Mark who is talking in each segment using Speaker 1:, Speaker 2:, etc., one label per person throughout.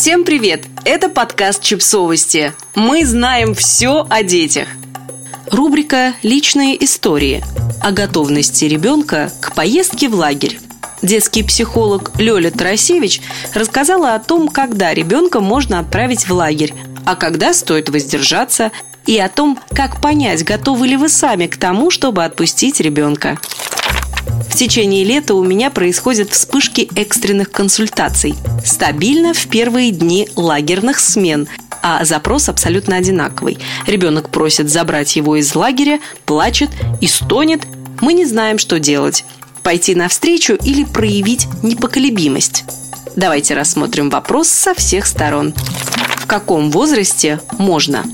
Speaker 1: Всем привет! Это подкаст «Чипсовости». Мы знаем все о детях. Рубрика «Личные истории» о готовности ребенка к поездке в лагерь. Детский психолог Лёля Тарасевич рассказала о том, когда ребенка можно отправить в лагерь, а когда стоит воздержаться, и о том, как понять, готовы ли вы сами к тому, чтобы отпустить ребенка. В течение лета у меня происходят вспышки экстренных консультаций. Стабильно в первые дни лагерных смен, а запрос абсолютно одинаковый. Ребенок просит забрать его из лагеря, плачет и стонет. Мы не знаем, что делать. Пойти навстречу или проявить непоколебимость. Давайте рассмотрим вопрос со всех сторон. В каком возрасте можно?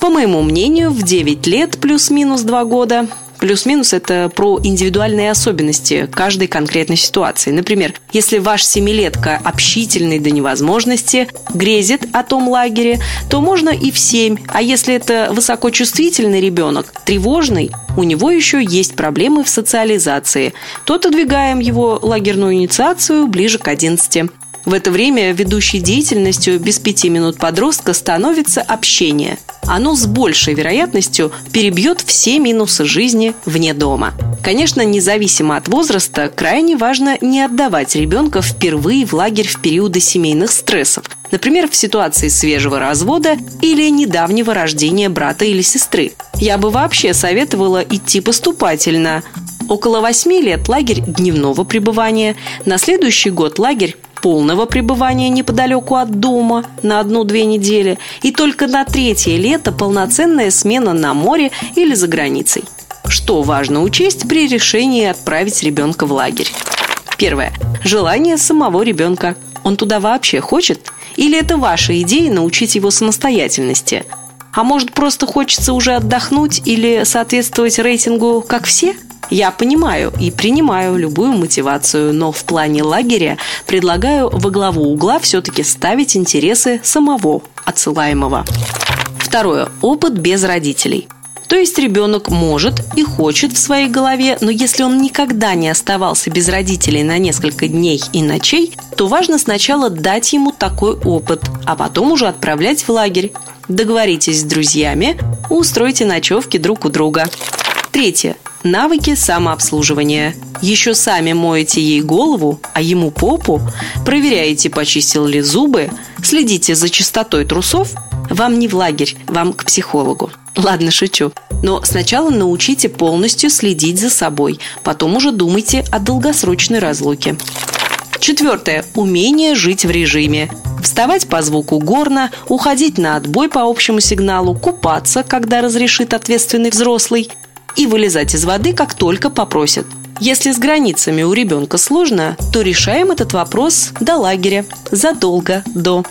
Speaker 1: По моему мнению, в 9 лет плюс-минус 2 года Плюс-минус это про индивидуальные особенности каждой конкретной ситуации. Например, если ваш семилетка общительный до невозможности, грезит о том лагере, то можно и в семь. А если это высокочувствительный ребенок, тревожный, у него еще есть проблемы в социализации, то отодвигаем его лагерную инициацию ближе к 11. В это время ведущей деятельностью без пяти минут подростка становится общение. Оно с большей вероятностью перебьет все минусы жизни вне дома. Конечно, независимо от возраста, крайне важно не отдавать ребенка впервые в лагерь в периоды семейных стрессов, например, в ситуации свежего развода или недавнего рождения брата или сестры. Я бы вообще советовала идти поступательно. Около восьми лет лагерь дневного пребывания, на следующий год лагерь полного пребывания неподалеку от дома на одну-две недели и только на третье лето полноценная смена на море или за границей. Что важно учесть при решении отправить ребенка в лагерь? Первое. Желание самого ребенка. Он туда вообще хочет? Или это ваша идея научить его самостоятельности? А может, просто хочется уже отдохнуть или соответствовать рейтингу «как все»? Я понимаю и принимаю любую мотивацию, но в плане лагеря предлагаю во главу угла все-таки ставить интересы самого отсылаемого. Второе. Опыт без родителей. То есть ребенок может и хочет в своей голове, но если он никогда не оставался без родителей на несколько дней и ночей, то важно сначала дать ему такой опыт, а потом уже отправлять в лагерь. Договоритесь с друзьями, устройте ночевки друг у друга. Третье. Навыки самообслуживания. Еще сами моете ей голову, а ему попу, проверяете, почистил ли зубы, следите за чистотой трусов. Вам не в лагерь, вам к психологу. Ладно, шучу. Но сначала научите полностью следить за собой, потом уже думайте о долгосрочной разлуке. Четвертое. Умение жить в режиме. Вставать по звуку горна, уходить на отбой по общему сигналу, купаться, когда разрешит ответственный взрослый – и вылезать из воды, как только попросят. Если с границами у ребенка сложно, то решаем этот вопрос до лагеря, задолго до.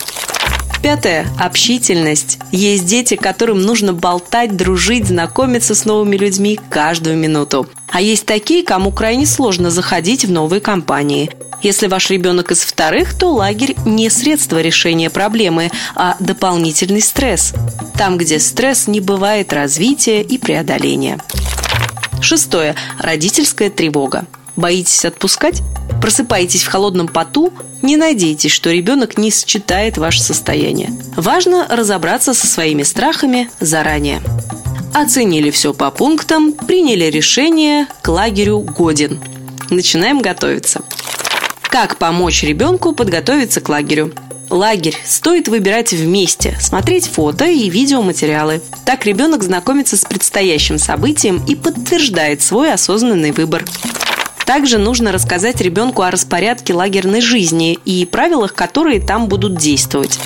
Speaker 1: Пятое. Общительность. Есть дети, которым нужно болтать, дружить, знакомиться с новыми людьми каждую минуту. А есть такие, кому крайне сложно заходить в новые компании. Если ваш ребенок из вторых, то лагерь не средство решения проблемы, а дополнительный стресс. Там, где стресс, не бывает развития и преодоления. Шестое. Родительская тревога. Боитесь отпускать? Просыпаетесь в холодном поту? Не надейтесь, что ребенок не считает ваше состояние. Важно разобраться со своими страхами заранее. Оценили все по пунктам, приняли решение, к лагерю годен. Начинаем готовиться. Как помочь ребенку подготовиться к лагерю? Лагерь стоит выбирать вместе, смотреть фото и видеоматериалы. Так ребенок знакомится с предстоящим событием и подтверждает свой осознанный выбор. Также нужно рассказать ребенку о распорядке лагерной жизни и правилах, которые там будут действовать.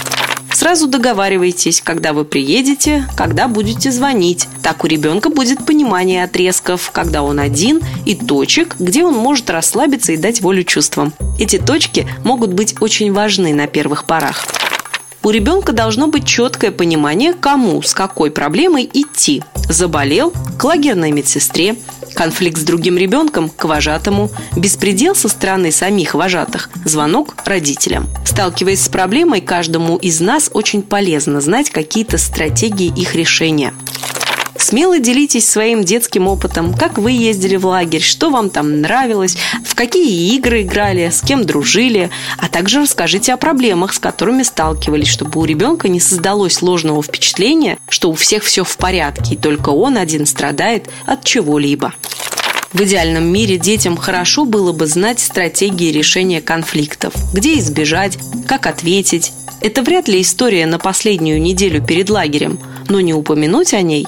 Speaker 1: Сразу договаривайтесь, когда вы приедете, когда будете звонить. Так у ребенка будет понимание отрезков, когда он один, и точек, где он может расслабиться и дать волю чувствам. Эти точки могут быть очень важны на первых порах. У ребенка должно быть четкое понимание, кому, с какой проблемой идти. Заболел – к лагерной медсестре, конфликт с другим ребенком – к вожатому, беспредел со стороны самих вожатых – звонок родителям. Сталкиваясь с проблемой, каждому из нас очень полезно знать какие-то стратегии их решения. Смело делитесь своим детским опытом, как вы ездили в лагерь, что вам там нравилось, в какие игры играли, с кем дружили, а также расскажите о проблемах, с которыми сталкивались, чтобы у ребенка не создалось ложного впечатления, что у всех все в порядке, и только он один страдает от чего-либо. В идеальном мире детям хорошо было бы знать стратегии решения конфликтов, где избежать, как ответить. Это вряд ли история на последнюю неделю перед лагерем, но не упомянуть о ней